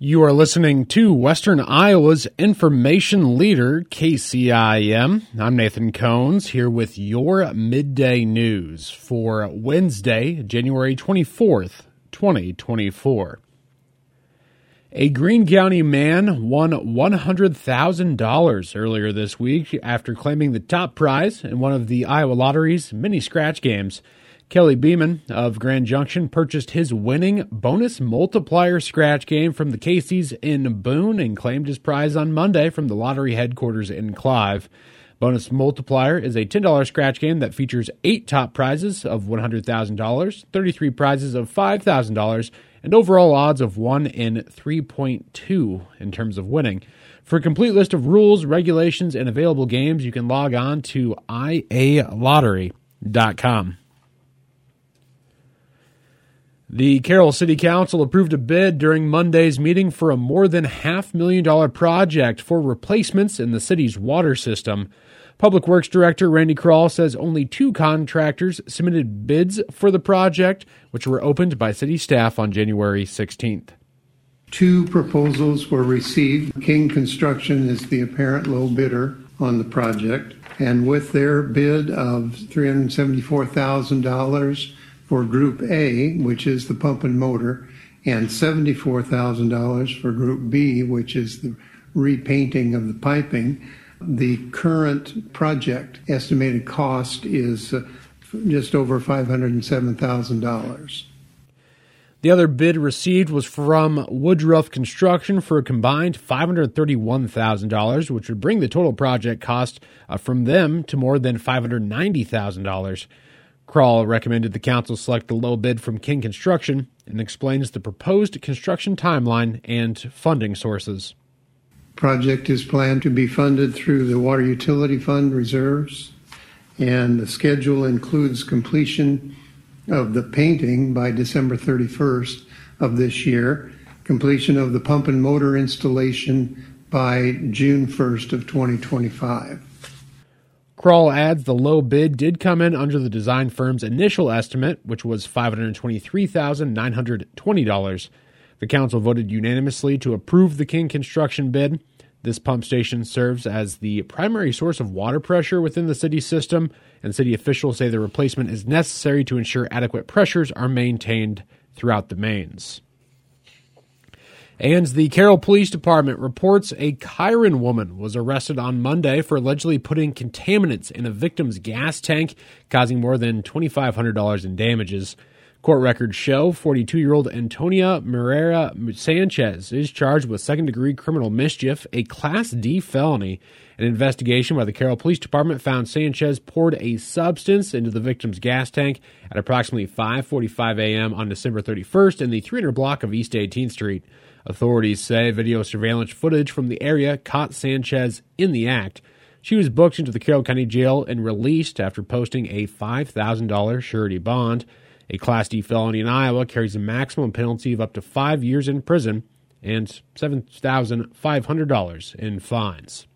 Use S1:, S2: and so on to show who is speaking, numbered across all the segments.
S1: You are listening to Western Iowa's information leader, KCIM. I'm Nathan Cones here with your midday news for Wednesday, January 24th, 2024. A Greene County man won $100,000 earlier this week after claiming the top prize in one of the Iowa Lottery's mini scratch games. Kelly Beeman of Grand Junction purchased his winning bonus multiplier scratch game from the Casey's in Boone and claimed his prize on Monday from the lottery headquarters in Clive. Bonus Multiplier is a $10 scratch game that features eight top prizes of $100,000, 33 prizes of $5,000, and overall odds of 1 in 3.2 in terms of winning. For a complete list of rules, regulations, and available games, you can log on to ialottery.com. The Carroll City Council approved a bid during Monday's meeting for a more than half million dollar project for replacements in the city's water system. Public Works Director Randy Krauel says only two contractors submitted bids for the project, which were opened by city staff on January 16th.
S2: Two proposals were received. King Construction is the apparent low bidder on the project, and with their bid of $374,000, for Group A, which is the pump and motor, and $74,000 for Group B, which is the repainting of the piping. The current project estimated cost is uh, just over $507,000.
S1: The other bid received was from Woodruff Construction for a combined $531,000, which would bring the total project cost uh, from them to more than $590,000. Krauel recommended the council select the low bid from King Construction and explains the proposed construction timeline and funding sources.
S2: Project is planned to be funded through the Water Utility Fund reserves, and the schedule includes completion of the painting by December 31st of this year, completion of the pump and motor installation by June 1st of 2025.
S1: Krauel adds the low bid did come in under the design firm's initial estimate, which was $523,920. The council voted unanimously to approve the King construction bid. This pump station serves as the primary source of water pressure within the city system, and city officials say the replacement is necessary to ensure adequate pressures are maintained throughout the mains. And the Carroll Police Department reports a Chiron woman was arrested on Monday for allegedly putting contaminants in a victim's gas tank, causing more than $2,500 in damages. Court records show 42 year old Antonia Moreira Sanchez is charged with second degree criminal mischief, a Class D felony. An investigation by the Carroll Police Department found Sanchez poured a substance into the victim's gas tank at approximately 5:45 a.m. on December 31st in the 300 block of East 18th Street. Authorities say video surveillance footage from the area caught Sanchez in the act. She was booked into the Carroll County Jail and released after posting a $5,000 surety bond. A Class D felony in Iowa carries a maximum penalty of up to five years in prison and $7,500 in fines.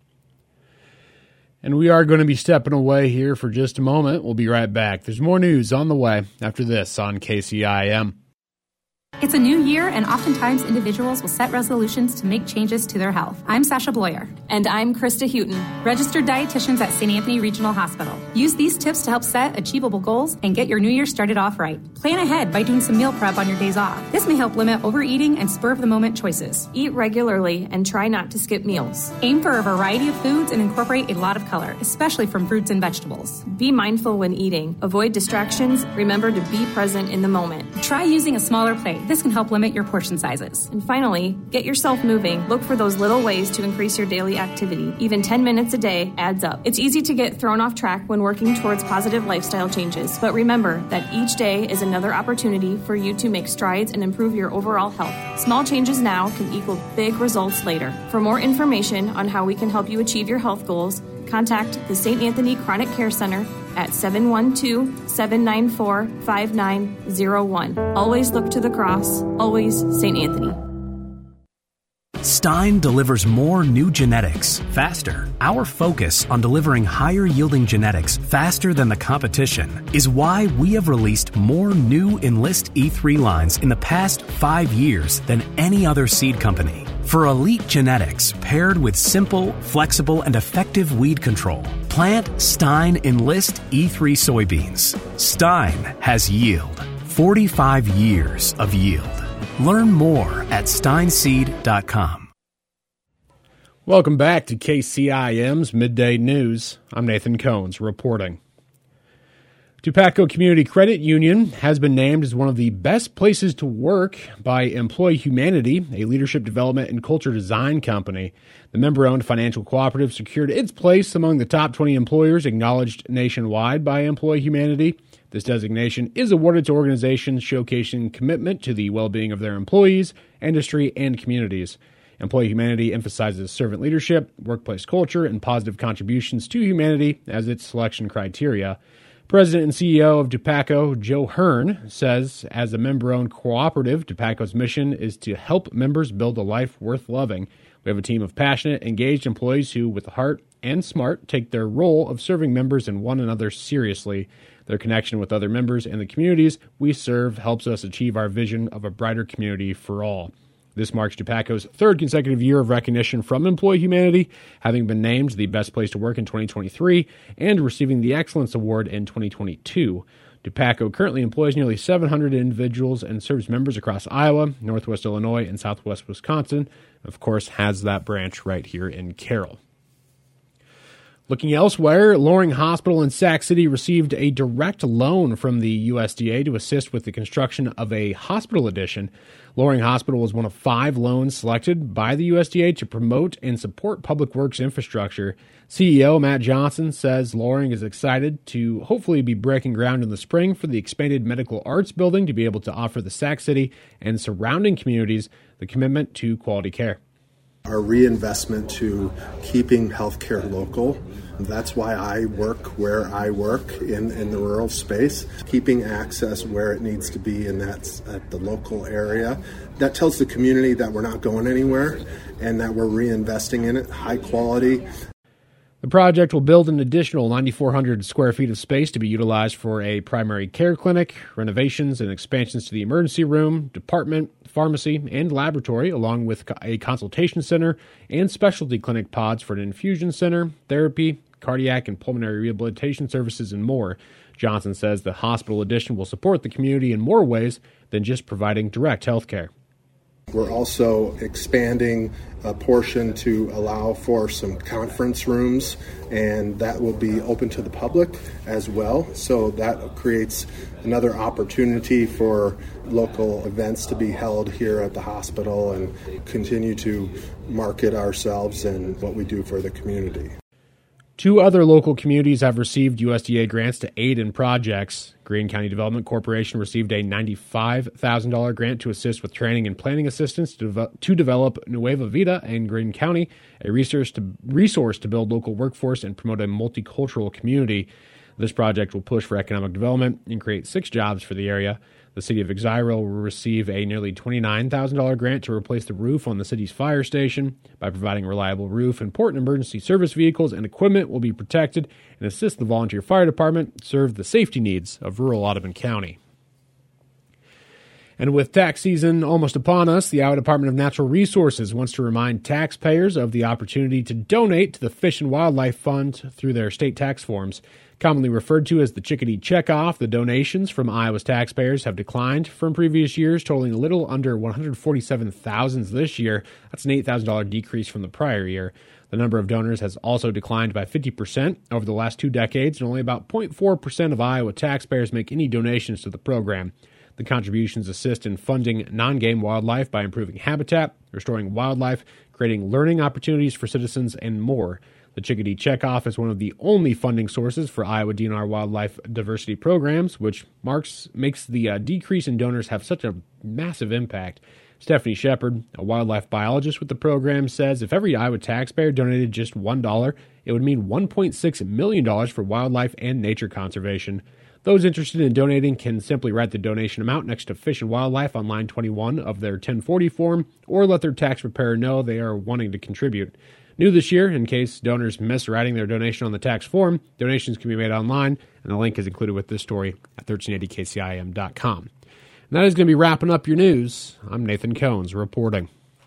S1: And we are going to be stepping away here for just a moment. We'll be right back. There's more news on the way after this on KCIM.
S3: It's a new year, and oftentimes individuals will set resolutions to make changes to their health. I'm Sasha Bloyer.
S4: And I'm Krista Houghton,
S3: registered dietitians at St. Anthony Regional Hospital. Use these tips to help set achievable goals and get your new year started off right. Plan ahead by doing some meal prep on your days off. This may help limit overeating and spur of the moment choices.
S4: Eat regularly and try not to skip meals.
S3: Aim for a variety of foods and incorporate a lot of color, especially from fruits and vegetables.
S4: Be mindful when eating. Avoid distractions. Remember to be present in the moment.
S3: Try using a smaller plate. This can help limit your portion sizes.
S4: And finally, get yourself moving. Look for those little ways to increase your daily activity. Even 10 minutes a day adds up. It's easy to get thrown off track when working towards positive lifestyle changes, but remember that each day is another opportunity for you to make strides and improve your overall health. Small changes now can equal big results later. For more information on how we can help you achieve your health goals, contact the St. Anthony Chronic Care Center at 712 794 5901. Always look to the cross, always St. Anthony.
S5: Stine delivers more new genetics faster. Our focus on delivering higher yielding genetics faster than the competition is why we have released more new Enlist E3 lines in the past five years than any other seed company. For elite genetics paired with simple, flexible, and effective weed control, plant Stine Enlist E3 soybeans. Stine has yield 45 years of yield. Learn more at stineseed.com.
S1: Welcome back to KCIM's Midday News. I'm Nathan Cones reporting. Dupaco Community Credit Union has been named as one of the best places to work by Employ Humanity, a leadership development and culture design company. The member owned financial cooperative secured its place among the top 20 employers acknowledged nationwide by Employ Humanity. This designation is awarded to organizations showcasing commitment to the well being of their employees, industry, and communities. Employee Humanity emphasizes servant leadership, workplace culture, and positive contributions to humanity as its selection criteria. President and CEO of Dupaco, Joe Hearn, says as a member owned cooperative, Dupaco's mission is to help members build a life worth loving. We have a team of passionate, engaged employees who, with heart and smart, take their role of serving members and one another seriously. Their connection with other members and the communities we serve helps us achieve our vision of a brighter community for all. This marks Dupaco's third consecutive year of recognition from Employee Humanity, having been named the best place to work in 2023 and receiving the Excellence Award in 2022. Dupaco currently employs nearly 700 individuals and serves members across Iowa, Northwest Illinois, and Southwest Wisconsin. Of course, has that branch right here in Carroll. Looking elsewhere, Loring Hospital in Sac City received a direct loan from the USDA to assist with the construction of a hospital addition. Loring Hospital was one of five loans selected by the USDA to promote and support public works infrastructure. CEO Matt Johnson says Loring is excited to hopefully be breaking ground in the spring for the expanded medical arts building to be able to offer the Sac City and surrounding communities the commitment to quality care.
S6: Our reinvestment to keeping healthcare local. That's why I work where I work in, in the rural space, keeping access where it needs to be, and that's at the local area. That tells the community that we're not going anywhere and that we're reinvesting in it, high quality,
S1: the project will build an additional 9,400 square feet of space to be utilized for a primary care clinic, renovations and expansions to the emergency room, department, pharmacy, and laboratory, along with a consultation center and specialty clinic pods for an infusion center, therapy, cardiac and pulmonary rehabilitation services, and more. Johnson says the hospital addition will support the community in more ways than just providing direct health care.
S6: We're also expanding a portion to allow for some conference rooms, and that will be open to the public as well. So that creates another opportunity for local events to be held here at the hospital and continue to market ourselves and what we do for the community.
S1: Two other local communities have received USDA grants to aid in projects. Greene County Development Corporation received a $95,000 grant to assist with training and planning assistance to, develop, to develop Nueva Vida in Greene County, a resource to, resource to build local workforce and promote a multicultural community. This project will push for economic development and create six jobs for the area. The city of Exira will receive a nearly $29,000 grant to replace the roof on the city's fire station. By providing reliable roof, important emergency service vehicles and equipment will be protected and assist the volunteer fire department serve the safety needs of rural Audubon County. And with tax season almost upon us, the Iowa Department of Natural Resources wants to remind taxpayers of the opportunity to donate to the Fish and Wildlife Fund through their state tax forms. Commonly referred to as the chickadee checkoff, the donations from Iowa's taxpayers have declined from previous years, totaling a little under 147,000 this year. That's an $8,000 decrease from the prior year. The number of donors has also declined by 50% over the last two decades, and only about 0.4% of Iowa taxpayers make any donations to the program. The contributions assist in funding non game wildlife by improving habitat, restoring wildlife, creating learning opportunities for citizens, and more. The Chickadee Checkoff is one of the only funding sources for Iowa DNR wildlife diversity programs, which marks makes the uh, decrease in donors have such a massive impact. Stephanie Shepard, a wildlife biologist with the program, says if every Iowa taxpayer donated just $1, it would mean $1.6 million for wildlife and nature conservation. Those interested in donating can simply write the donation amount next to Fish and Wildlife on line 21 of their 1040 form or let their tax preparer know they are wanting to contribute. New this year, in case donors miss writing their donation on the tax form, donations can be made online, and the link is included with this story at 1380kcim.com. And that is going to be wrapping up your news. I'm Nathan Cones reporting.